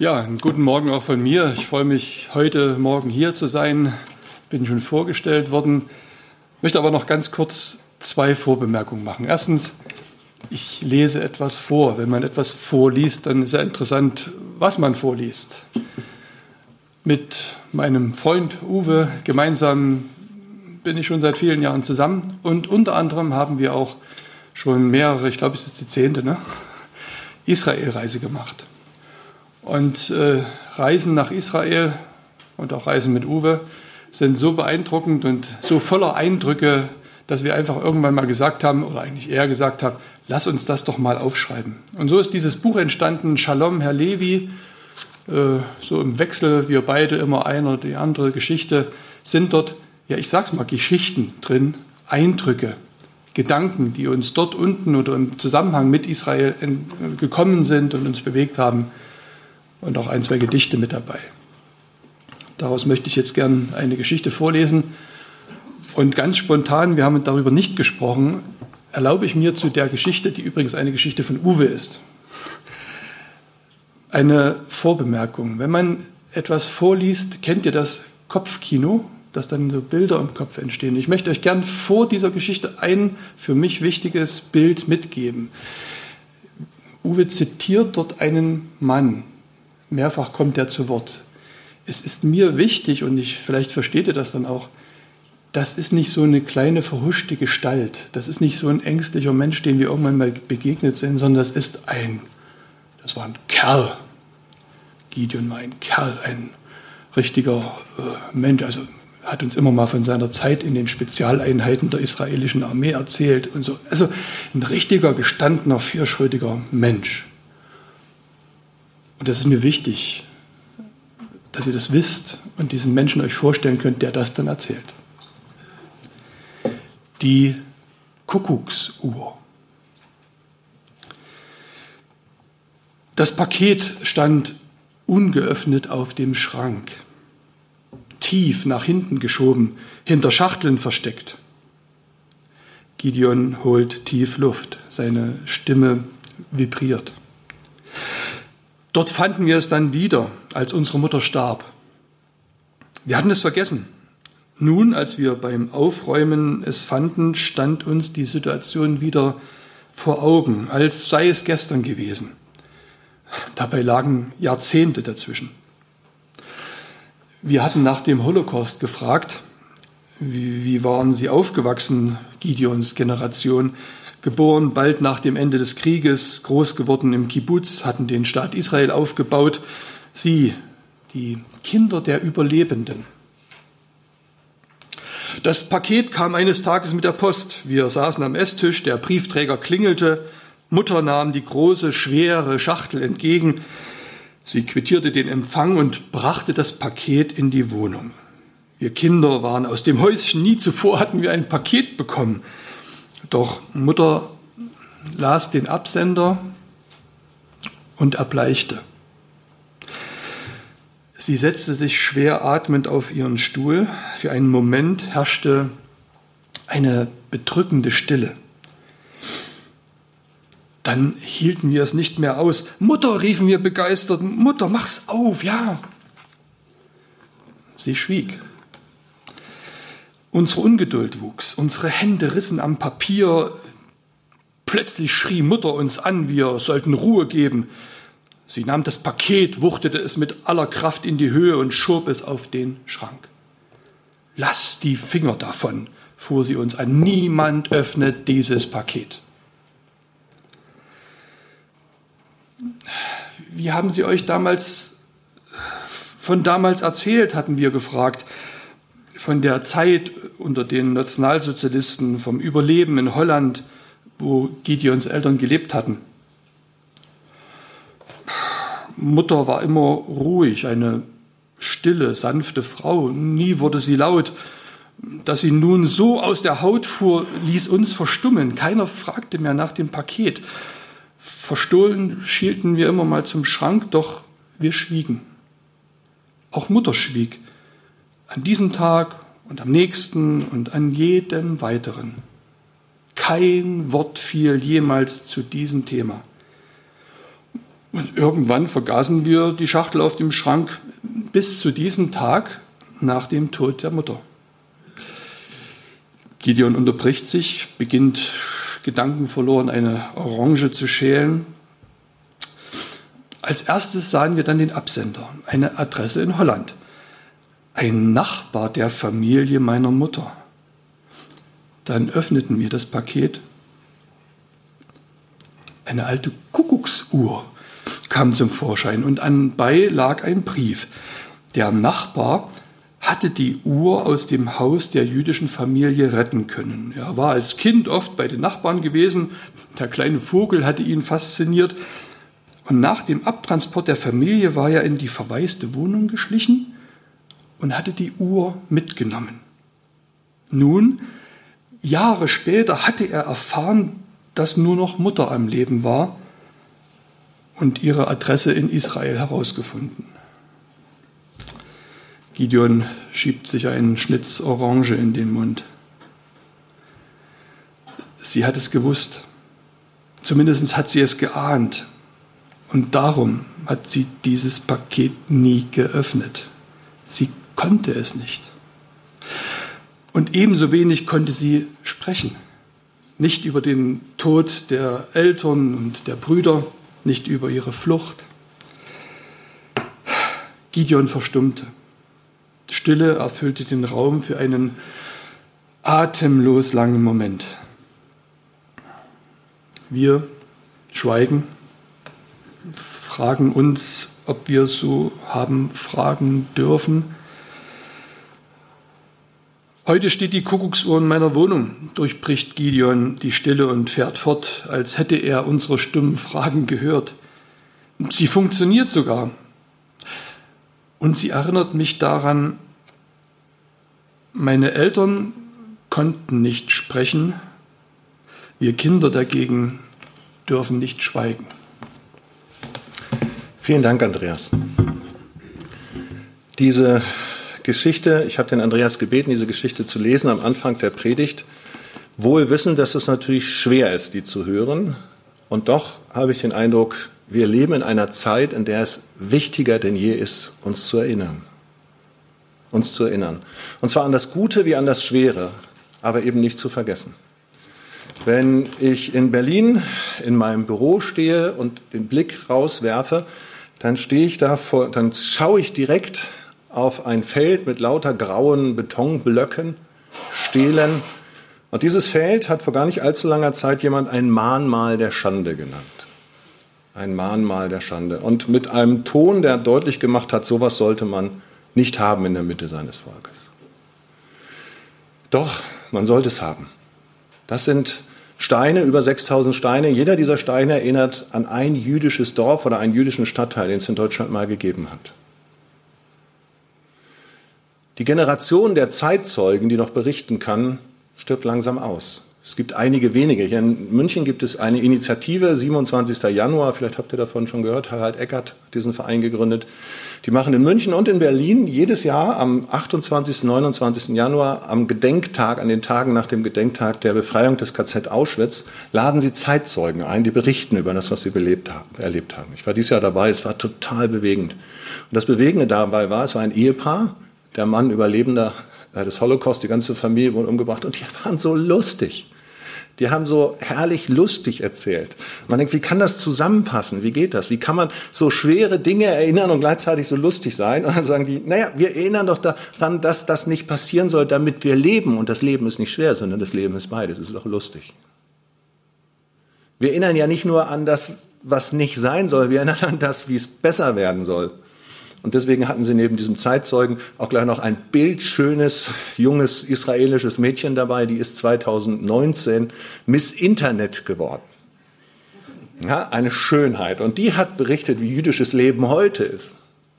Ja, einen guten Morgen auch von mir. Ich freue mich, heute Morgen hier zu sein. Bin schon vorgestellt worden. Möchte aber noch ganz kurz zwei Vorbemerkungen machen. Erstens, ich lese etwas vor. Wenn man etwas vorliest, dann ist ja interessant, was man vorliest. Mit meinem Freund Uwe gemeinsam bin ich schon seit vielen Jahren zusammen und unter anderem haben wir auch schon mehrere, ich glaube, es ist die zehnte, ne? Israel-Reise gemacht. Und äh, Reisen nach Israel und auch Reisen mit Uwe sind so beeindruckend und so voller Eindrücke, dass wir einfach irgendwann mal gesagt haben, oder eigentlich eher gesagt haben, lass uns das doch mal aufschreiben. Und so ist dieses Buch entstanden, Shalom, Herr Levi, äh, so im Wechsel, wir beide immer einer, die andere Geschichte, sind dort, ja ich sag's mal, Geschichten drin, Eindrücke, Gedanken, die uns dort unten oder im Zusammenhang mit Israel gekommen sind und uns bewegt haben und auch ein, zwei Gedichte mit dabei. Daraus möchte ich jetzt gern eine Geschichte vorlesen. Und ganz spontan, wir haben darüber nicht gesprochen, erlaube ich mir zu der Geschichte, die übrigens eine Geschichte von Uwe ist, eine Vorbemerkung. Wenn man etwas vorliest, kennt ihr das Kopfkino, dass dann so Bilder im Kopf entstehen. Ich möchte euch gern vor dieser Geschichte ein für mich wichtiges Bild mitgeben. Uwe zitiert dort einen Mann, mehrfach kommt er zu Wort. Es ist mir wichtig, und ich, vielleicht versteht ihr das dann auch, das ist nicht so eine kleine verhuschte Gestalt. Das ist nicht so ein ängstlicher Mensch, dem wir irgendwann mal begegnet sind, sondern das ist ein, das war ein Kerl. Gideon war ein Kerl, ein richtiger äh, Mensch. Also hat uns immer mal von seiner Zeit in den Spezialeinheiten der israelischen Armee erzählt und so. Also ein richtiger, gestandener, vierschrötiger Mensch. Und das ist mir wichtig, dass ihr das wisst und diesen Menschen euch vorstellen könnt, der das dann erzählt. Die Kuckucksuhr. Das Paket stand ungeöffnet auf dem Schrank, tief nach hinten geschoben, hinter Schachteln versteckt. Gideon holt tief Luft, seine Stimme vibriert. Dort fanden wir es dann wieder, als unsere Mutter starb. Wir hatten es vergessen. Nun, als wir beim Aufräumen es fanden, stand uns die Situation wieder vor Augen, als sei es gestern gewesen. Dabei lagen Jahrzehnte dazwischen. Wir hatten nach dem Holocaust gefragt, wie, wie waren sie aufgewachsen, Gideons Generation? Geboren bald nach dem Ende des Krieges, groß geworden im Kibbutz, hatten den Staat Israel aufgebaut. Sie, die Kinder der Überlebenden. Das Paket kam eines Tages mit der Post. Wir saßen am Esstisch, der Briefträger klingelte, Mutter nahm die große, schwere Schachtel entgegen. Sie quittierte den Empfang und brachte das Paket in die Wohnung. Wir Kinder waren aus dem Häuschen, nie zuvor hatten wir ein Paket bekommen. Doch Mutter las den Absender und erbleichte. Sie setzte sich schwer atmend auf ihren Stuhl. Für einen Moment herrschte eine bedrückende Stille. Dann hielten wir es nicht mehr aus. Mutter, riefen wir begeistert, Mutter, mach's auf, ja. Sie schwieg. Unsere Ungeduld wuchs, unsere Hände rissen am Papier. Plötzlich schrie Mutter uns an, wir sollten Ruhe geben. Sie nahm das Paket, wuchtete es mit aller Kraft in die Höhe und schob es auf den Schrank. Lass die Finger davon, fuhr sie uns an. Niemand öffnet dieses Paket. Wie haben Sie euch damals von damals erzählt, hatten wir gefragt von der Zeit unter den Nationalsozialisten, vom Überleben in Holland, wo Gideons Eltern gelebt hatten. Mutter war immer ruhig, eine stille, sanfte Frau. Nie wurde sie laut. Dass sie nun so aus der Haut fuhr, ließ uns verstummen. Keiner fragte mehr nach dem Paket. Verstohlen schielten wir immer mal zum Schrank, doch wir schwiegen. Auch Mutter schwieg. An diesem Tag und am nächsten und an jedem weiteren. Kein Wort fiel jemals zu diesem Thema. Und irgendwann vergaßen wir die Schachtel auf dem Schrank bis zu diesem Tag nach dem Tod der Mutter. Gideon unterbricht sich, beginnt gedankenverloren eine Orange zu schälen. Als erstes sahen wir dann den Absender, eine Adresse in Holland. Ein Nachbar der Familie meiner Mutter. Dann öffneten wir das Paket. Eine alte Kuckucksuhr kam zum Vorschein und anbei lag ein Brief. Der Nachbar hatte die Uhr aus dem Haus der jüdischen Familie retten können. Er war als Kind oft bei den Nachbarn gewesen, der kleine Vogel hatte ihn fasziniert, und nach dem Abtransport der Familie war er in die verwaiste Wohnung geschlichen und hatte die Uhr mitgenommen. Nun, Jahre später hatte er erfahren, dass nur noch Mutter am Leben war und ihre Adresse in Israel herausgefunden. Gideon schiebt sich einen Schnitz Orange in den Mund. Sie hat es gewusst. Zumindest hat sie es geahnt. Und darum hat sie dieses Paket nie geöffnet. Sie konnte es nicht. Und ebenso wenig konnte sie sprechen. Nicht über den Tod der Eltern und der Brüder, nicht über ihre Flucht. Gideon verstummte. Stille erfüllte den Raum für einen atemlos langen Moment. Wir schweigen, fragen uns, ob wir so haben fragen dürfen. Heute steht die Kuckucksuhr in meiner Wohnung, durchbricht Gideon die Stille und fährt fort, als hätte er unsere stummen Fragen gehört. Sie funktioniert sogar. Und sie erinnert mich daran, meine Eltern konnten nicht sprechen, wir Kinder dagegen dürfen nicht schweigen. Vielen Dank, Andreas. Diese Geschichte, ich habe den Andreas gebeten, diese Geschichte zu lesen am Anfang der Predigt, wohl wissend, dass es natürlich schwer ist, die zu hören. Und doch habe ich den Eindruck, wir leben in einer Zeit, in der es wichtiger denn je ist, uns zu erinnern uns zu erinnern. Und zwar an das Gute wie an das Schwere, aber eben nicht zu vergessen. Wenn ich in Berlin in meinem Büro stehe und den Blick rauswerfe, dann stehe ich da vor, dann schaue ich direkt auf ein Feld mit lauter grauen Betonblöcken, Stelen. Und dieses Feld hat vor gar nicht allzu langer Zeit jemand ein Mahnmal der Schande genannt. Ein Mahnmal der Schande. Und mit einem Ton, der deutlich gemacht hat, sowas sollte man nicht haben in der Mitte seines Volkes. Doch, man sollte es haben. Das sind Steine, über 6000 Steine. Jeder dieser Steine erinnert an ein jüdisches Dorf oder einen jüdischen Stadtteil, den es in Deutschland mal gegeben hat. Die Generation der Zeitzeugen, die noch berichten kann, stirbt langsam aus. Es gibt einige wenige. Hier in München gibt es eine Initiative, 27. Januar, vielleicht habt ihr davon schon gehört, Harald Eckert hat diesen Verein gegründet. Die machen in München und in Berlin jedes Jahr am 28. 29. Januar, am Gedenktag, an den Tagen nach dem Gedenktag der Befreiung des KZ Auschwitz, laden sie Zeitzeugen ein, die berichten über das, was sie belebt haben, erlebt haben. Ich war dieses Jahr dabei, es war total bewegend. Und das Bewegende dabei war, es war ein Ehepaar, der Mann Überlebender des Holocaust, die ganze Familie wurde umgebracht und die waren so lustig. Die haben so herrlich lustig erzählt. Man denkt, wie kann das zusammenpassen? Wie geht das? Wie kann man so schwere Dinge erinnern und gleichzeitig so lustig sein? Und dann sagen die, naja, wir erinnern doch daran, dass das nicht passieren soll, damit wir leben. Und das Leben ist nicht schwer, sondern das Leben ist beides. Es ist auch lustig. Wir erinnern ja nicht nur an das, was nicht sein soll, wir erinnern an das, wie es besser werden soll. Und deswegen hatten sie neben diesem Zeitzeugen auch gleich noch ein bildschönes, junges israelisches Mädchen dabei, die ist 2019 Miss Internet geworden. Ja, eine Schönheit. Und die hat berichtet, wie jüdisches Leben heute ist.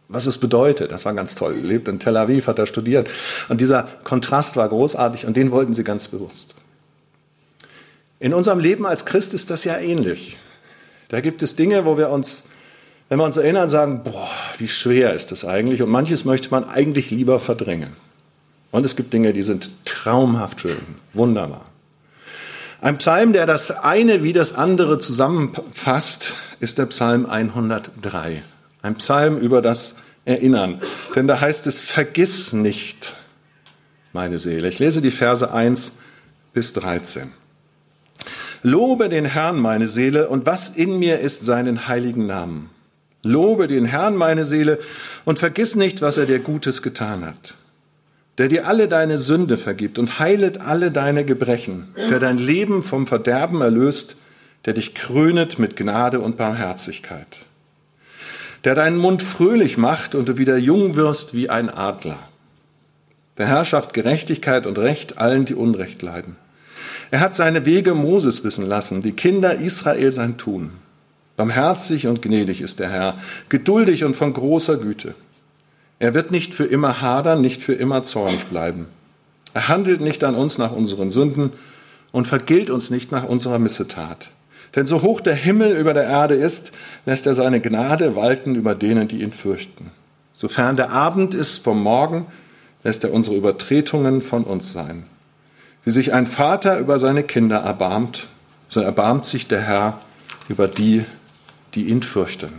was es bedeutet. Das war ganz toll. Lebt in Tel Aviv, hat er studiert. Und dieser Kontrast war großartig und den wollten sie ganz bewusst. In unserem Leben als Christ ist das ja ähnlich. Da gibt es Dinge, wo wir uns, wenn wir uns erinnern, sagen, boah, wie schwer ist das eigentlich? Und manches möchte man eigentlich lieber verdrängen. Und es gibt Dinge, die sind traumhaft schön, wunderbar. Ein Psalm, der das eine wie das andere zusammenfasst, ist der Psalm 103. Ein Psalm über das Erinnern. Denn da heißt es, vergiss nicht, meine Seele. Ich lese die Verse 1 bis 13. Lobe den Herrn, meine Seele, und was in mir ist seinen heiligen Namen. Lobe den Herrn, meine Seele, und vergiss nicht, was er dir Gutes getan hat. Der dir alle deine Sünde vergibt und heilet alle deine Gebrechen, der dein Leben vom Verderben erlöst, der dich krönet mit Gnade und Barmherzigkeit. Der deinen Mund fröhlich macht und du wieder jung wirst wie ein Adler. Der Herr schafft Gerechtigkeit und Recht allen, die Unrecht leiden. Er hat seine Wege Moses wissen lassen, die Kinder Israel sein Tun. Barmherzig und gnädig ist der Herr, geduldig und von großer Güte. Er wird nicht für immer hadern, nicht für immer zornig bleiben. Er handelt nicht an uns nach unseren Sünden und vergilt uns nicht nach unserer Missetat. Denn so hoch der Himmel über der Erde ist, lässt er seine Gnade walten über denen, die ihn fürchten. Sofern der Abend ist vom Morgen, lässt er unsere Übertretungen von uns sein. Wie sich ein Vater über seine Kinder erbarmt, so erbarmt sich der Herr über die, die ihn fürchten.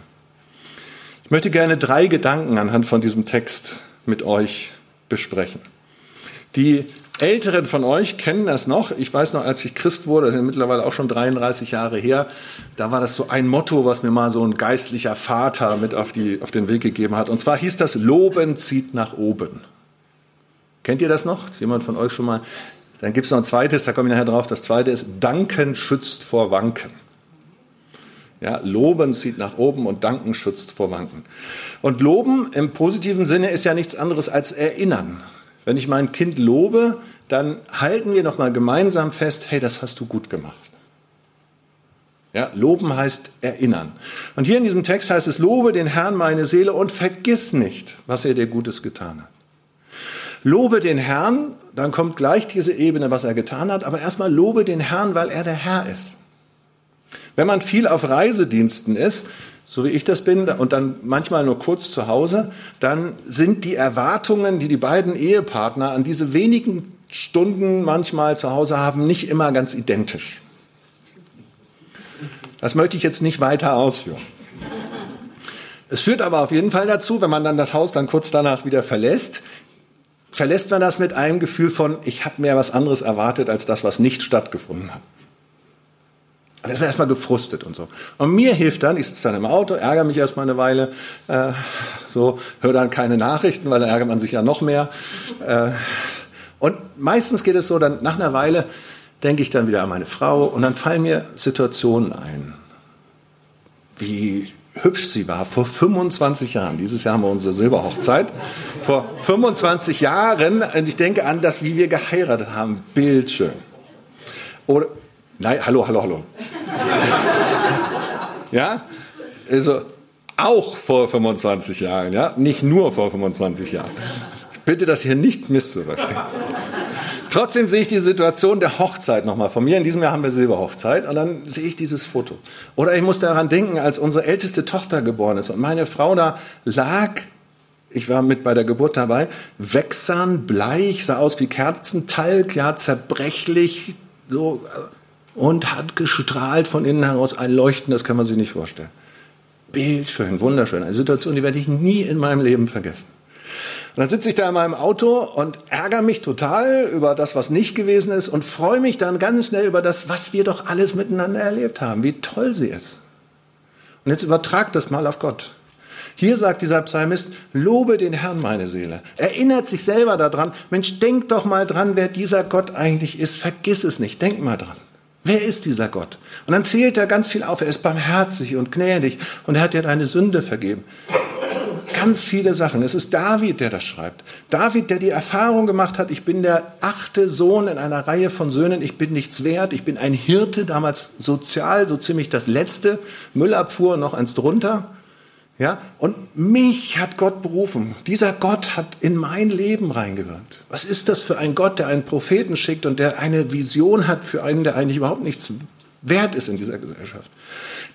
Ich möchte gerne drei Gedanken anhand von diesem Text mit euch besprechen. Die Älteren von euch kennen das noch. Ich weiß noch, als ich Christ wurde, das ist mittlerweile auch schon 33 Jahre her, da war das so ein Motto, was mir mal so ein geistlicher Vater mit auf, die, auf den Weg gegeben hat. Und zwar hieß das, Loben zieht nach oben. Kennt ihr das noch? Ist jemand von euch schon mal? Dann gibt es noch ein zweites, da komme ich nachher drauf. Das zweite ist, Danken schützt vor Wanken. Ja, loben zieht nach oben und danken schützt vor Wanken. Und loben im positiven Sinne ist ja nichts anderes als erinnern. Wenn ich mein Kind lobe, dann halten wir noch mal gemeinsam fest, hey, das hast du gut gemacht. Ja, loben heißt erinnern. Und hier in diesem Text heißt es, lobe den Herrn meine Seele und vergiss nicht, was er dir Gutes getan hat. Lobe den Herrn, dann kommt gleich diese Ebene, was er getan hat, aber erstmal lobe den Herrn, weil er der Herr ist. Wenn man viel auf Reisediensten ist, so wie ich das bin, und dann manchmal nur kurz zu Hause, dann sind die Erwartungen, die die beiden Ehepartner an diese wenigen Stunden manchmal zu Hause haben, nicht immer ganz identisch. Das möchte ich jetzt nicht weiter ausführen. Es führt aber auf jeden Fall dazu, wenn man dann das Haus dann kurz danach wieder verlässt, verlässt man das mit einem Gefühl von, ich habe mir was anderes erwartet als das, was nicht stattgefunden hat. Und ist man erstmal gefrustet und so. Und mir hilft dann, ich sitze dann im Auto, ärgere mich erstmal eine Weile, äh, so, höre dann keine Nachrichten, weil da ärgert man sich ja noch mehr. Äh, und meistens geht es so, dann nach einer Weile denke ich dann wieder an meine Frau und dann fallen mir Situationen ein, wie hübsch sie war vor 25 Jahren. Dieses Jahr haben wir unsere Silberhochzeit. Vor 25 Jahren, und ich denke an das, wie wir geheiratet haben, bildschön. Oder, nein, hallo, hallo, hallo. Ja, also auch vor 25 Jahren, ja, nicht nur vor 25 Jahren. Ich bitte das hier nicht misszuverstehen. Trotzdem sehe ich die Situation der Hochzeit nochmal von mir. In diesem Jahr haben wir Silberhochzeit und dann sehe ich dieses Foto. Oder ich muss daran denken, als unsere älteste Tochter geboren ist und meine Frau da lag, ich war mit bei der Geburt dabei, wächsern, bleich, sah aus wie Kerzentalg, ja, zerbrechlich, so und hat gestrahlt von innen heraus ein Leuchten, das kann man sich nicht vorstellen. Bildschön, wunderschön. Eine Situation, die werde ich nie in meinem Leben vergessen. Und dann sitze ich da in meinem Auto und ärgere mich total über das, was nicht gewesen ist und freue mich dann ganz schnell über das, was wir doch alles miteinander erlebt haben, wie toll sie ist. Und jetzt übertragt das mal auf Gott. Hier sagt dieser Psalmist, lobe den Herrn, meine Seele. Erinnert sich selber daran, Mensch, denk doch mal dran, wer dieser Gott eigentlich ist. Vergiss es nicht, denk mal dran. Wer ist dieser Gott? Und dann zählt er ganz viel auf. Er ist barmherzig und gnädig und er hat dir deine Sünde vergeben. Ganz viele Sachen. Es ist David, der das schreibt. David, der die Erfahrung gemacht hat, ich bin der achte Sohn in einer Reihe von Söhnen, ich bin nichts wert, ich bin ein Hirte, damals sozial so ziemlich das letzte, Müllabfuhr noch eins drunter. Ja, und mich hat Gott berufen. Dieser Gott hat in mein Leben reingewirkt. Was ist das für ein Gott, der einen Propheten schickt und der eine Vision hat für einen, der eigentlich überhaupt nichts wert ist in dieser Gesellschaft?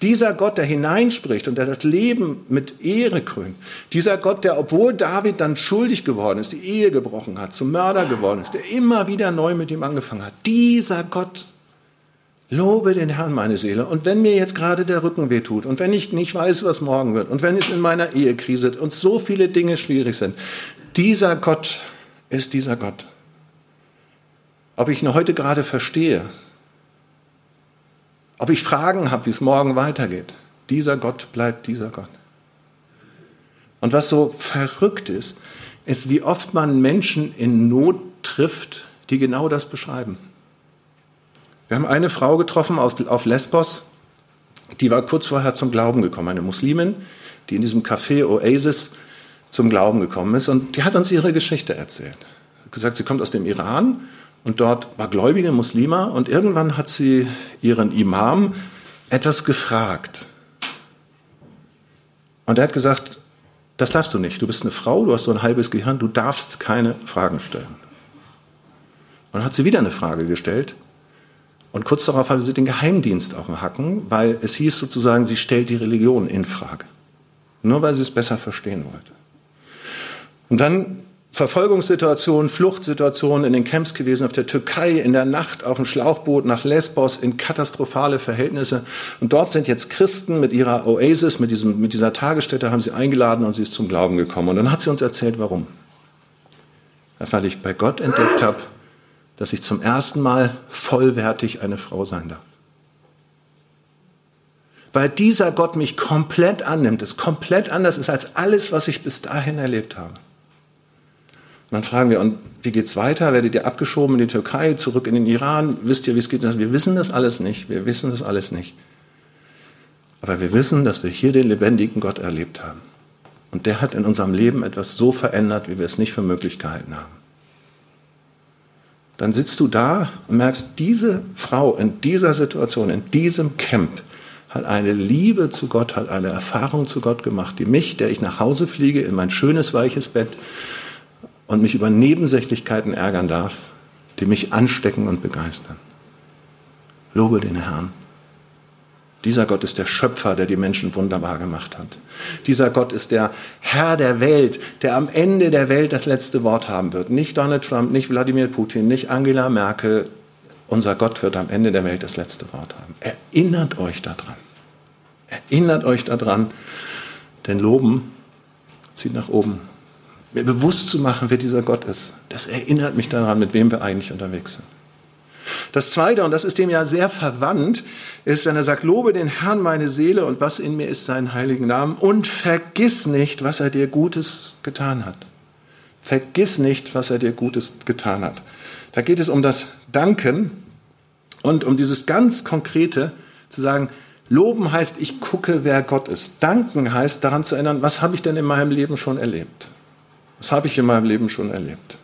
Dieser Gott, der hineinspricht und der das Leben mit Ehre krönt. Dieser Gott, der, obwohl David dann schuldig geworden ist, die Ehe gebrochen hat, zum Mörder geworden ist, der immer wieder neu mit ihm angefangen hat. Dieser Gott Lobe den Herrn, meine Seele. Und wenn mir jetzt gerade der Rücken wehtut und wenn ich nicht weiß, was morgen wird und wenn es in meiner Ehe kriselt und so viele Dinge schwierig sind, dieser Gott ist dieser Gott. Ob ich ihn heute gerade verstehe, ob ich Fragen habe, wie es morgen weitergeht, dieser Gott bleibt dieser Gott. Und was so verrückt ist, ist, wie oft man Menschen in Not trifft, die genau das beschreiben. Wir haben eine Frau getroffen aus, auf Lesbos, die war kurz vorher zum Glauben gekommen, eine Muslimin, die in diesem Café Oasis zum Glauben gekommen ist. Und die hat uns ihre Geschichte erzählt. Sie hat gesagt, sie kommt aus dem Iran und dort war gläubige Muslima und irgendwann hat sie ihren Imam etwas gefragt. Und er hat gesagt, das darfst du nicht. Du bist eine Frau, du hast so ein halbes Gehirn, du darfst keine Fragen stellen. Und dann hat sie wieder eine Frage gestellt und kurz darauf hatte sie den Geheimdienst auf dem Hacken, weil es hieß sozusagen, sie stellt die Religion in Frage. Nur weil sie es besser verstehen wollte. Und dann Verfolgungssituationen, Fluchtsituationen in den Camps gewesen, auf der Türkei, in der Nacht auf dem Schlauchboot nach Lesbos in katastrophale Verhältnisse. Und dort sind jetzt Christen mit ihrer Oasis, mit, diesem, mit dieser Tagesstätte, haben sie eingeladen und sie ist zum Glauben gekommen. Und dann hat sie uns erzählt, warum. Weil ich bei Gott entdeckt habe, dass ich zum ersten Mal vollwertig eine Frau sein darf. Weil dieser Gott mich komplett annimmt, es komplett anders ist als alles, was ich bis dahin erlebt habe. Und dann fragen wir, und wie geht's weiter? Werdet ihr abgeschoben in die Türkei, zurück in den Iran? Wisst ihr, wie es geht? Wir wissen das alles nicht. Wir wissen das alles nicht. Aber wir wissen, dass wir hier den lebendigen Gott erlebt haben. Und der hat in unserem Leben etwas so verändert, wie wir es nicht für möglich gehalten haben dann sitzt du da und merkst, diese Frau in dieser Situation, in diesem Camp, hat eine Liebe zu Gott, hat eine Erfahrung zu Gott gemacht, die mich, der ich nach Hause fliege, in mein schönes, weiches Bett und mich über Nebensächlichkeiten ärgern darf, die mich anstecken und begeistern. Lobe den Herrn. Dieser Gott ist der Schöpfer, der die Menschen wunderbar gemacht hat. Dieser Gott ist der Herr der Welt, der am Ende der Welt das letzte Wort haben wird. Nicht Donald Trump, nicht Wladimir Putin, nicht Angela Merkel. Unser Gott wird am Ende der Welt das letzte Wort haben. Erinnert euch daran. Erinnert euch daran, denn Loben zieht nach oben. Mir bewusst zu machen, wer dieser Gott ist, das erinnert mich daran, mit wem wir eigentlich unterwegs sind. Das Zweite, und das ist dem ja sehr verwandt, ist, wenn er sagt, lobe den Herrn meine Seele und was in mir ist seinen heiligen Namen und vergiss nicht, was er dir Gutes getan hat. Vergiss nicht, was er dir Gutes getan hat. Da geht es um das Danken und um dieses ganz Konkrete zu sagen, Loben heißt, ich gucke, wer Gott ist. Danken heißt, daran zu erinnern, was habe ich denn in meinem Leben schon erlebt? Was habe ich in meinem Leben schon erlebt?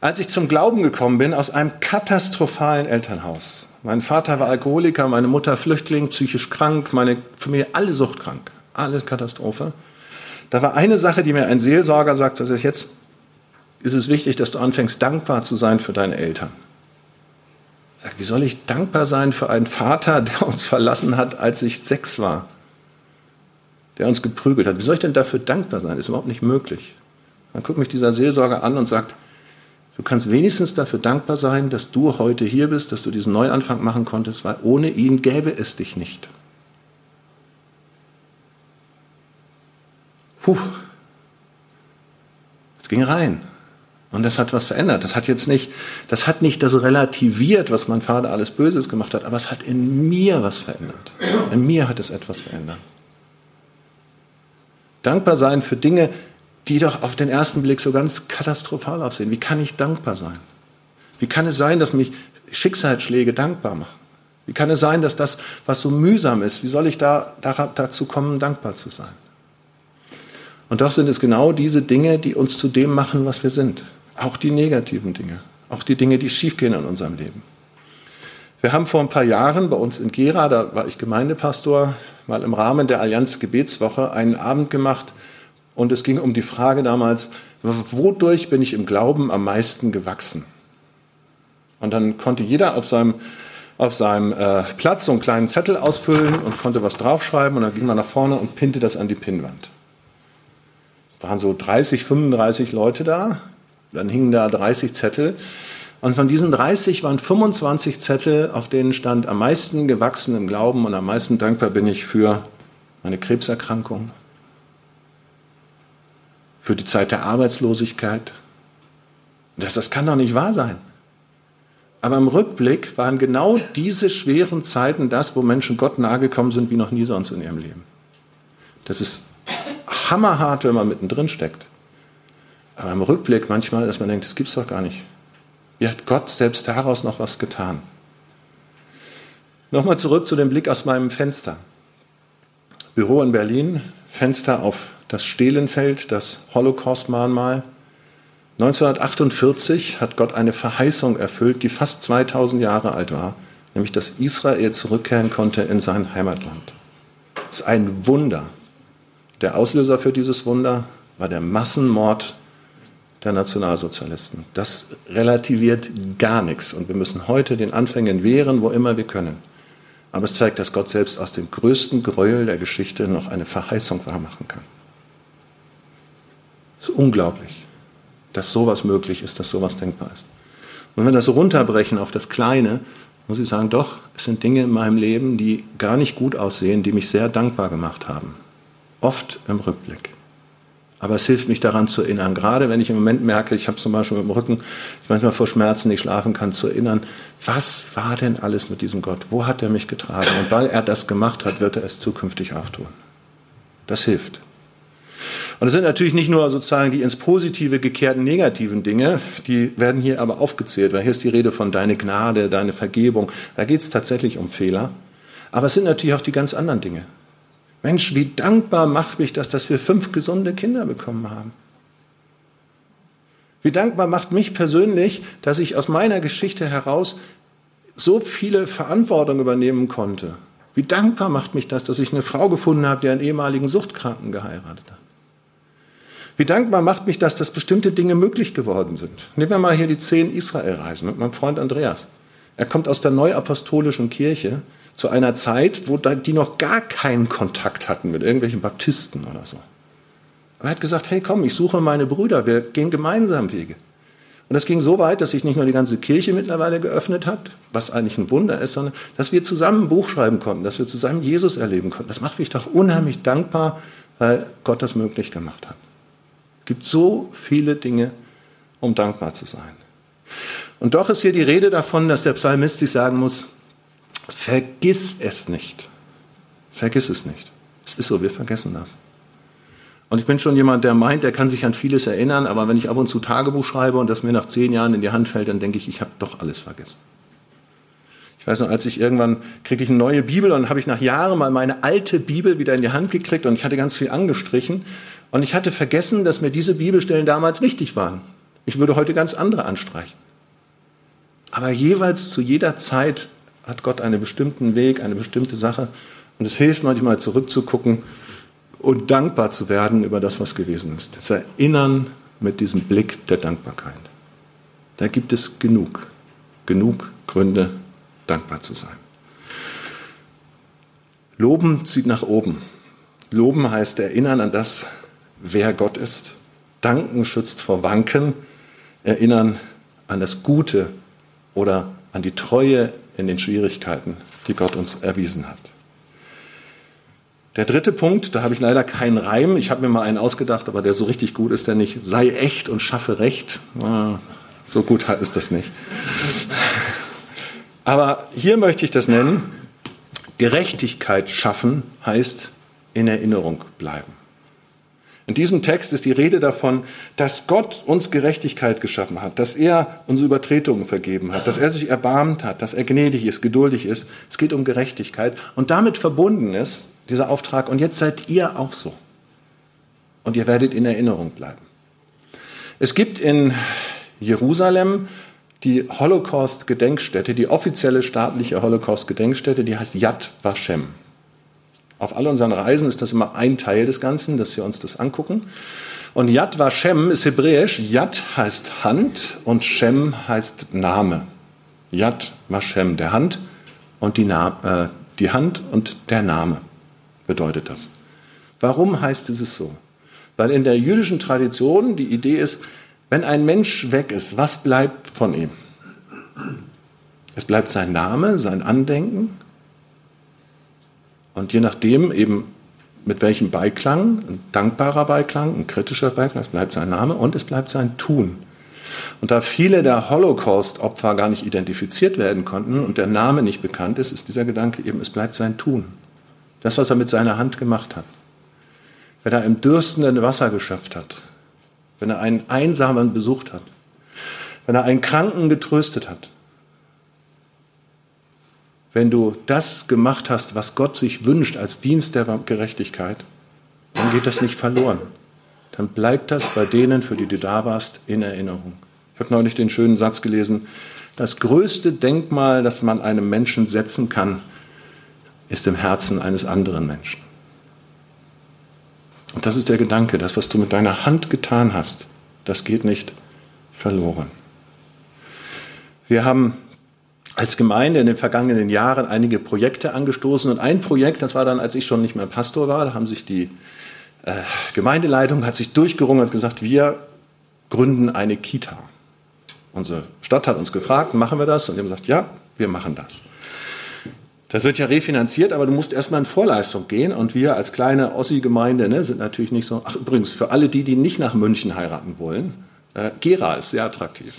Als ich zum Glauben gekommen bin, aus einem katastrophalen Elternhaus. Mein Vater war Alkoholiker, meine Mutter Flüchtling, psychisch krank, meine Familie alle suchtkrank. Alles Katastrophe. Da war eine Sache, die mir ein Seelsorger sagte, also jetzt ist es wichtig, dass du anfängst, dankbar zu sein für deine Eltern. Sag, wie soll ich dankbar sein für einen Vater, der uns verlassen hat, als ich sechs war? Der uns geprügelt hat. Wie soll ich denn dafür dankbar sein? Ist überhaupt nicht möglich. Dann guckt mich dieser Seelsorger an und sagt, Du kannst wenigstens dafür dankbar sein, dass du heute hier bist, dass du diesen Neuanfang machen konntest, weil ohne ihn gäbe es dich nicht. Puh. Es ging rein. Und das hat was verändert. Das hat jetzt nicht, das hat nicht das relativiert, was mein Vater alles Böses gemacht hat, aber es hat in mir was verändert. In mir hat es etwas verändert. Dankbar sein für Dinge, die doch auf den ersten Blick so ganz katastrophal aussehen. Wie kann ich dankbar sein? Wie kann es sein, dass mich Schicksalsschläge dankbar machen? Wie kann es sein, dass das, was so mühsam ist, wie soll ich da, da dazu kommen, dankbar zu sein? Und doch sind es genau diese Dinge, die uns zu dem machen, was wir sind. Auch die negativen Dinge. Auch die Dinge, die schiefgehen in unserem Leben. Wir haben vor ein paar Jahren bei uns in Gera, da war ich Gemeindepastor, mal im Rahmen der Allianz Gebetswoche einen Abend gemacht und es ging um die Frage damals, wodurch bin ich im Glauben am meisten gewachsen? Und dann konnte jeder auf seinem, auf seinem äh, Platz so einen kleinen Zettel ausfüllen und konnte was draufschreiben und dann ging man nach vorne und pinte das an die Pinnwand. Waren so 30, 35 Leute da, dann hingen da 30 Zettel und von diesen 30 waren 25 Zettel, auf denen stand am meisten gewachsen im Glauben und am meisten dankbar bin ich für meine Krebserkrankung, für die Zeit der Arbeitslosigkeit. Das, das kann doch nicht wahr sein. Aber im Rückblick waren genau diese schweren Zeiten das, wo Menschen Gott nahegekommen sind wie noch nie sonst in ihrem Leben. Das ist hammerhart, wenn man mittendrin steckt. Aber im Rückblick manchmal, dass man denkt, das gibt's doch gar nicht. Wie hat Gott selbst daraus noch was getan? Nochmal zurück zu dem Blick aus meinem Fenster. Büro in Berlin, Fenster auf das Stehlenfeld, das Holocaust-Mahnmal. 1948 hat Gott eine Verheißung erfüllt, die fast 2000 Jahre alt war, nämlich dass Israel zurückkehren konnte in sein Heimatland. Das ist ein Wunder. Der Auslöser für dieses Wunder war der Massenmord der Nationalsozialisten. Das relativiert gar nichts und wir müssen heute den Anfängen wehren, wo immer wir können. Aber es zeigt, dass Gott selbst aus dem größten Gräuel der Geschichte noch eine Verheißung wahrmachen kann. Es ist unglaublich, dass sowas möglich ist, dass sowas denkbar ist. Und wenn wir das so runterbrechen auf das Kleine, muss ich sagen, doch, es sind Dinge in meinem Leben, die gar nicht gut aussehen, die mich sehr dankbar gemacht haben. Oft im Rückblick. Aber es hilft mich daran zu erinnern. Gerade wenn ich im Moment merke, ich habe zum Beispiel mit dem Rücken, ich manchmal vor Schmerzen nicht schlafen kann, zu erinnern, was war denn alles mit diesem Gott? Wo hat er mich getragen? Und weil er das gemacht hat, wird er es zukünftig auch tun. Das hilft. Und es sind natürlich nicht nur sozusagen die ins Positive gekehrten negativen Dinge, die werden hier aber aufgezählt, weil hier ist die Rede von deine Gnade, deine Vergebung. Da geht es tatsächlich um Fehler. Aber es sind natürlich auch die ganz anderen Dinge. Mensch, wie dankbar macht mich das, dass wir fünf gesunde Kinder bekommen haben. Wie dankbar macht mich persönlich, dass ich aus meiner Geschichte heraus so viele Verantwortung übernehmen konnte. Wie dankbar macht mich das, dass ich eine Frau gefunden habe, die einen ehemaligen Suchtkranken geheiratet hat. Wie dankbar macht mich das, dass bestimmte Dinge möglich geworden sind. Nehmen wir mal hier die zehn Israelreisen mit meinem Freund Andreas. Er kommt aus der neuapostolischen Kirche zu einer Zeit, wo die noch gar keinen Kontakt hatten mit irgendwelchen Baptisten oder so. Aber er hat gesagt, hey komm, ich suche meine Brüder, wir gehen gemeinsam Wege. Und das ging so weit, dass sich nicht nur die ganze Kirche mittlerweile geöffnet hat, was eigentlich ein Wunder ist, sondern dass wir zusammen ein Buch schreiben konnten, dass wir zusammen Jesus erleben konnten. Das macht mich doch unheimlich dankbar, weil Gott das möglich gemacht hat. Gibt so viele Dinge, um dankbar zu sein. Und doch ist hier die Rede davon, dass der Psalmist sich sagen muss, Vergiss es nicht. Vergiss es nicht. Es ist so, wir vergessen das. Und ich bin schon jemand, der meint, der kann sich an vieles erinnern, aber wenn ich ab und zu Tagebuch schreibe und das mir nach zehn Jahren in die Hand fällt, dann denke ich, ich habe doch alles vergessen. Ich weiß noch, als ich irgendwann kriege ich eine neue Bibel und habe ich nach Jahren mal meine alte Bibel wieder in die Hand gekriegt und ich hatte ganz viel angestrichen und ich hatte vergessen, dass mir diese Bibelstellen damals wichtig waren. Ich würde heute ganz andere anstreichen. Aber jeweils zu jeder Zeit hat Gott einen bestimmten Weg, eine bestimmte Sache. Und es hilft manchmal zurückzugucken und dankbar zu werden über das, was gewesen ist. Das Erinnern mit diesem Blick der Dankbarkeit. Da gibt es genug, genug Gründe, dankbar zu sein. Loben zieht nach oben. Loben heißt erinnern an das, wer Gott ist. Danken schützt vor Wanken. Erinnern an das Gute oder an die Treue in den Schwierigkeiten, die Gott uns erwiesen hat. Der dritte Punkt, da habe ich leider keinen Reim. Ich habe mir mal einen ausgedacht, aber der so richtig gut ist der nicht. Sei echt und schaffe Recht. So gut ist das nicht. Aber hier möchte ich das nennen. Gerechtigkeit schaffen heißt in Erinnerung bleiben. In diesem Text ist die Rede davon, dass Gott uns Gerechtigkeit geschaffen hat, dass er unsere Übertretungen vergeben hat, dass er sich erbarmt hat, dass er gnädig ist, geduldig ist. Es geht um Gerechtigkeit und damit verbunden ist dieser Auftrag, und jetzt seid ihr auch so. Und ihr werdet in Erinnerung bleiben. Es gibt in Jerusalem die Holocaust-Gedenkstätte, die offizielle staatliche Holocaust-Gedenkstätte, die heißt Yad Vashem. Auf all unseren Reisen ist das immer ein Teil des Ganzen, dass wir uns das angucken. Und Yad Vashem ist hebräisch. Yad heißt Hand und Shem heißt Name. Yad Vashem, der Hand und die, Na äh, die Hand und der Name bedeutet das. Warum heißt es so? Weil in der jüdischen Tradition die Idee ist, wenn ein Mensch weg ist, was bleibt von ihm? Es bleibt sein Name, sein Andenken. Und je nachdem eben mit welchem Beiklang, ein dankbarer Beiklang, ein kritischer Beiklang, es bleibt sein Name und es bleibt sein Tun. Und da viele der Holocaust-Opfer gar nicht identifiziert werden konnten und der Name nicht bekannt ist, ist dieser Gedanke eben, es bleibt sein Tun. Das, was er mit seiner Hand gemacht hat. Wenn er im dürstenden Wasser geschöpft hat, wenn er einen Einsamen besucht hat, wenn er einen Kranken getröstet hat, wenn du das gemacht hast, was Gott sich wünscht als Dienst der Gerechtigkeit, dann geht das nicht verloren. Dann bleibt das bei denen, für die du da warst, in Erinnerung. Ich habe neulich den schönen Satz gelesen, das größte Denkmal, das man einem Menschen setzen kann, ist im Herzen eines anderen Menschen. Und das ist der Gedanke, das, was du mit deiner Hand getan hast, das geht nicht verloren. Wir haben als Gemeinde in den vergangenen Jahren einige Projekte angestoßen und ein Projekt, das war dann, als ich schon nicht mehr Pastor war, da haben sich die äh, Gemeindeleitung hat sich durchgerungen und gesagt, wir gründen eine Kita. Unsere Stadt hat uns gefragt, machen wir das? Und wir haben gesagt, ja, wir machen das. Das wird ja refinanziert, aber du musst erstmal in Vorleistung gehen. Und wir als kleine Ossi-Gemeinde ne, sind natürlich nicht so. Ach, übrigens, für alle die, die nicht nach München heiraten wollen, äh, Gera ist sehr attraktiv.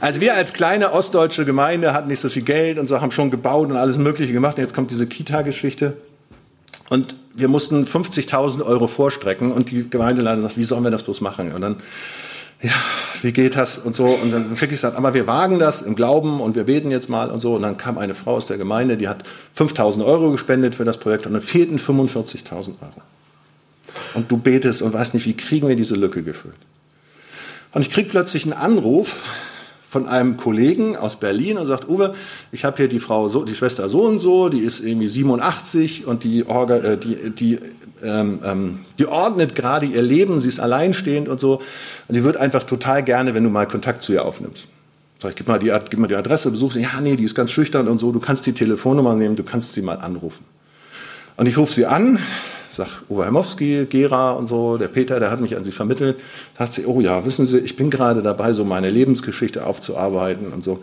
Also wir als kleine ostdeutsche Gemeinde hatten nicht so viel Geld und so, haben schon gebaut und alles Mögliche gemacht. Und jetzt kommt diese Kita-Geschichte. Und wir mussten 50.000 Euro vorstrecken und die Gemeindeleitung sagt, wie sollen wir das bloß machen? Und dann ja, wie geht das und so. Und dann wirklich gesagt, aber wir wagen das im Glauben und wir beten jetzt mal und so. Und dann kam eine Frau aus der Gemeinde, die hat 5000 Euro gespendet für das Projekt und dann fehlten 45.000 Euro. Und du betest und weißt nicht, wie kriegen wir diese Lücke gefüllt. Und ich krieg plötzlich einen Anruf von einem Kollegen aus Berlin und sagt, Uwe, ich habe hier die Frau so, die Schwester so und so, die ist irgendwie 87 und die, Orga, äh, die, die ähm, ähm, die ordnet gerade ihr Leben, sie ist alleinstehend und so. Und die wird einfach total gerne, wenn du mal Kontakt zu ihr aufnimmst. Sag ich, gib mal die, gib mal die Adresse, besuch sie. Ja, nee, die ist ganz schüchtern und so. Du kannst die Telefonnummer nehmen, du kannst sie mal anrufen. Und ich rufe sie an, sag Uwe Hermowski, Gera und so, der Peter, der hat mich an sie vermittelt. Sagt sie, oh ja, wissen Sie, ich bin gerade dabei, so meine Lebensgeschichte aufzuarbeiten und so.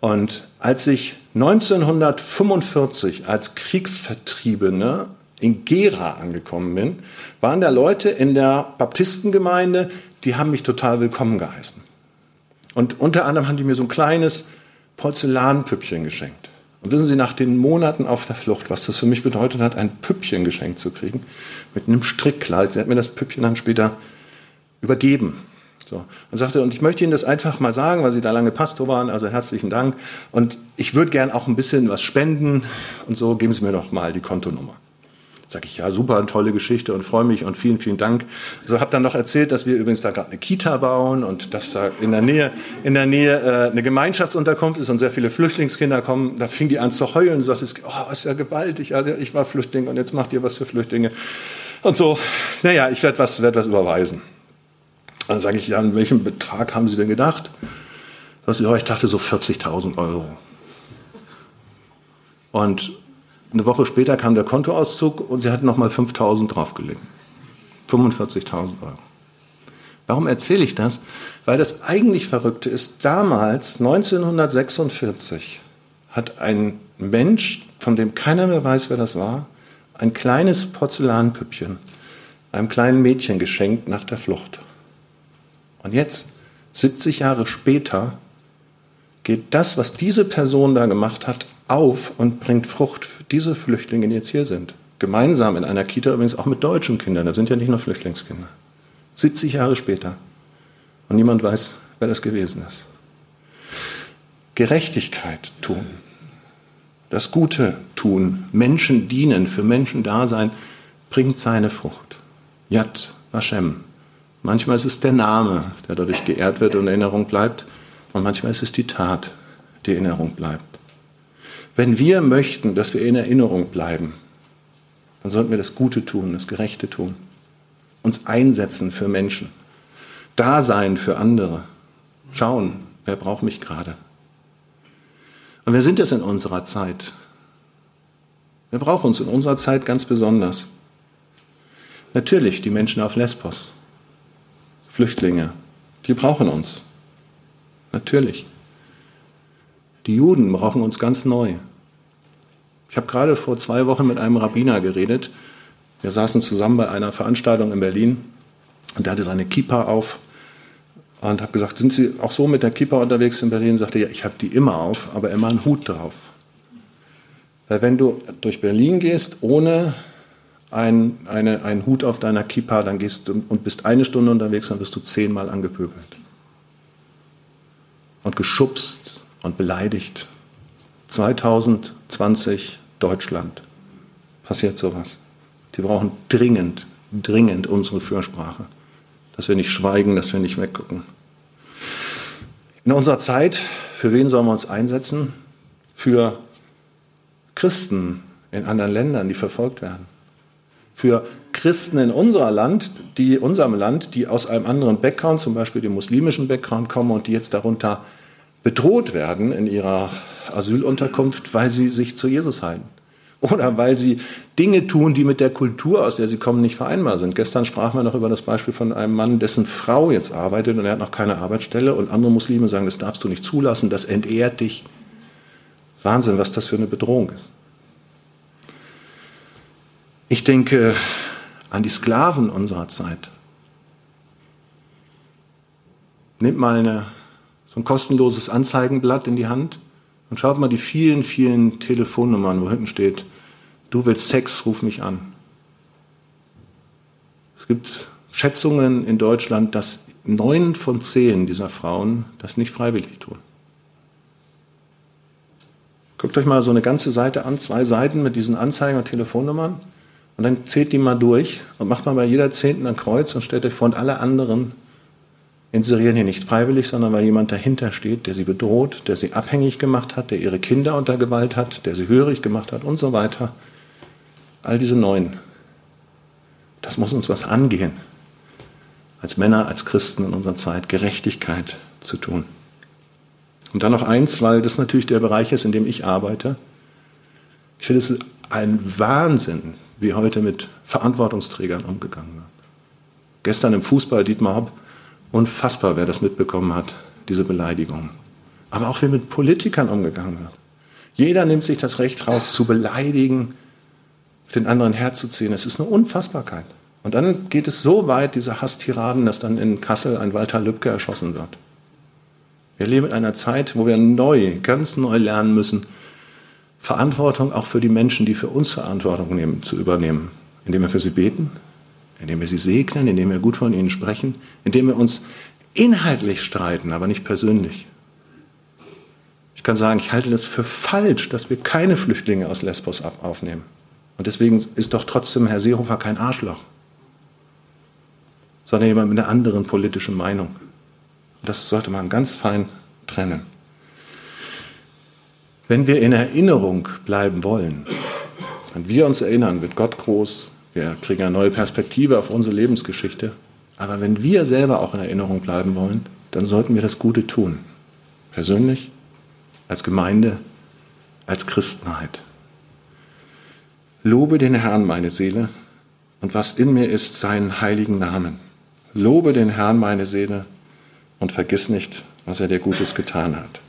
Und als ich 1945 als Kriegsvertriebene in Gera angekommen bin, waren da Leute in der Baptistengemeinde, die haben mich total willkommen geheißen. Und unter anderem haben die mir so ein kleines Porzellanpüppchen geschenkt. Und wissen Sie, nach den Monaten auf der Flucht, was das für mich bedeutet hat, ein Püppchen geschenkt zu kriegen, mit einem Strickkleid. Sie hat mir das Püppchen dann später übergeben. So. Und sagte, und ich möchte Ihnen das einfach mal sagen, weil Sie da lange Pastor waren, also herzlichen Dank. Und ich würde gern auch ein bisschen was spenden und so, geben Sie mir doch mal die Kontonummer. Sag ich, ja, super, tolle Geschichte und freue mich und vielen, vielen Dank. Also habe dann noch erzählt, dass wir übrigens da gerade eine Kita bauen und dass da in der Nähe, in der Nähe äh, eine Gemeinschaftsunterkunft ist und sehr viele Flüchtlingskinder kommen. Da fing die an zu heulen und sagte, oh, ist ja gewaltig, also ich war Flüchtling und jetzt macht ihr was für Flüchtlinge. Und so, naja, ich werde was, werd was überweisen. Dann sage ich, ja, an welchem Betrag haben Sie denn gedacht? Ja, ich dachte so 40.000 Euro. Und eine Woche später kam der Kontoauszug und sie hat nochmal 5.000 draufgelegt. 45.000 Euro. Warum erzähle ich das? Weil das eigentlich Verrückte ist, damals, 1946, hat ein Mensch, von dem keiner mehr weiß, wer das war, ein kleines Porzellanpüppchen einem kleinen Mädchen geschenkt nach der Flucht. Und jetzt, 70 Jahre später, geht das, was diese Person da gemacht hat, auf und bringt Frucht für diese Flüchtlinge, die jetzt hier sind. Gemeinsam in einer Kita übrigens auch mit deutschen Kindern. Das sind ja nicht nur Flüchtlingskinder. 70 Jahre später. Und niemand weiß, wer das gewesen ist. Gerechtigkeit tun. Das Gute tun. Menschen dienen, für Menschen da sein, bringt seine Frucht. Yad Vashem. Manchmal ist es der Name, der dadurch geehrt wird und in Erinnerung bleibt. Und manchmal ist es die Tat, die in Erinnerung bleibt. Wenn wir möchten, dass wir in Erinnerung bleiben, dann sollten wir das Gute tun, das Gerechte tun. Uns einsetzen für Menschen. Da sein für andere. Schauen, wer braucht mich gerade. Und wer sind es in unserer Zeit? Wer braucht uns in unserer Zeit ganz besonders? Natürlich die Menschen auf Lesbos. Flüchtlinge, die brauchen uns. Natürlich. Die Juden brauchen uns ganz neu. Ich habe gerade vor zwei Wochen mit einem Rabbiner geredet. Wir saßen zusammen bei einer Veranstaltung in Berlin und der hatte seine Kippa auf und habe gesagt, sind Sie auch so mit der Kippa unterwegs in Berlin? Sagte ja, ich habe die immer auf, aber immer einen Hut drauf. Weil wenn du durch Berlin gehst ohne ein, eine, einen Hut auf deiner Kippa, dann gehst du und bist eine Stunde unterwegs, dann wirst du zehnmal angepöbelt. Und geschubst und beleidigt. 2020 Deutschland passiert sowas. Die brauchen dringend, dringend unsere Fürsprache. Dass wir nicht schweigen, dass wir nicht weggucken. In unserer Zeit, für wen sollen wir uns einsetzen? Für Christen in anderen Ländern, die verfolgt werden für Christen in unser Land, die, unserem Land, die aus einem anderen Background, zum Beispiel dem muslimischen Background kommen und die jetzt darunter bedroht werden in ihrer Asylunterkunft, weil sie sich zu Jesus halten. Oder weil sie Dinge tun, die mit der Kultur, aus der sie kommen, nicht vereinbar sind. Gestern sprachen wir noch über das Beispiel von einem Mann, dessen Frau jetzt arbeitet und er hat noch keine Arbeitsstelle und andere Muslime sagen, das darfst du nicht zulassen, das entehrt dich. Wahnsinn, was das für eine Bedrohung ist. Ich denke an die Sklaven unserer Zeit. Nehmt mal eine, so ein kostenloses Anzeigenblatt in die Hand und schaut mal die vielen, vielen Telefonnummern, wo hinten steht, du willst Sex, ruf mich an. Es gibt Schätzungen in Deutschland, dass neun von zehn dieser Frauen das nicht freiwillig tun. Guckt euch mal so eine ganze Seite an, zwei Seiten mit diesen Anzeigen und Telefonnummern. Und dann zählt die mal durch und macht mal bei jeder Zehnten ein Kreuz und stellt euch vor, und alle anderen inserieren hier nicht freiwillig, sondern weil jemand dahinter steht, der sie bedroht, der sie abhängig gemacht hat, der ihre Kinder unter Gewalt hat, der sie hörig gemacht hat und so weiter. All diese Neuen. Das muss uns was angehen. Als Männer, als Christen in unserer Zeit Gerechtigkeit zu tun. Und dann noch eins, weil das natürlich der Bereich ist, in dem ich arbeite. Ich finde es ein Wahnsinn, wie heute mit Verantwortungsträgern umgegangen wird. Gestern im Fußball Dietmar Hopp, unfassbar, wer das mitbekommen hat, diese Beleidigung. Aber auch wie mit Politikern umgegangen wird. Jeder nimmt sich das Recht raus, zu beleidigen, den anderen herzuziehen. Es ist eine Unfassbarkeit. Und dann geht es so weit, diese Hasstiraden, dass dann in Kassel ein Walter Lübcke erschossen wird. Wir leben in einer Zeit, wo wir neu, ganz neu lernen müssen, Verantwortung auch für die Menschen, die für uns Verantwortung nehmen, zu übernehmen, indem wir für sie beten, indem wir sie segnen, indem wir gut von ihnen sprechen, indem wir uns inhaltlich streiten, aber nicht persönlich. Ich kann sagen, ich halte das für falsch, dass wir keine Flüchtlinge aus Lesbos aufnehmen. Und deswegen ist doch trotzdem Herr Seehofer kein Arschloch, sondern jemand mit einer anderen politischen Meinung. Das sollte man ganz fein trennen. Wenn wir in Erinnerung bleiben wollen, wenn wir uns erinnern, wird Gott groß, wir kriegen eine neue Perspektive auf unsere Lebensgeschichte. Aber wenn wir selber auch in Erinnerung bleiben wollen, dann sollten wir das Gute tun. Persönlich, als Gemeinde, als Christenheit. Lobe den Herrn, meine Seele, und was in mir ist, seinen heiligen Namen. Lobe den Herrn, meine Seele, und vergiss nicht, was er dir Gutes getan hat.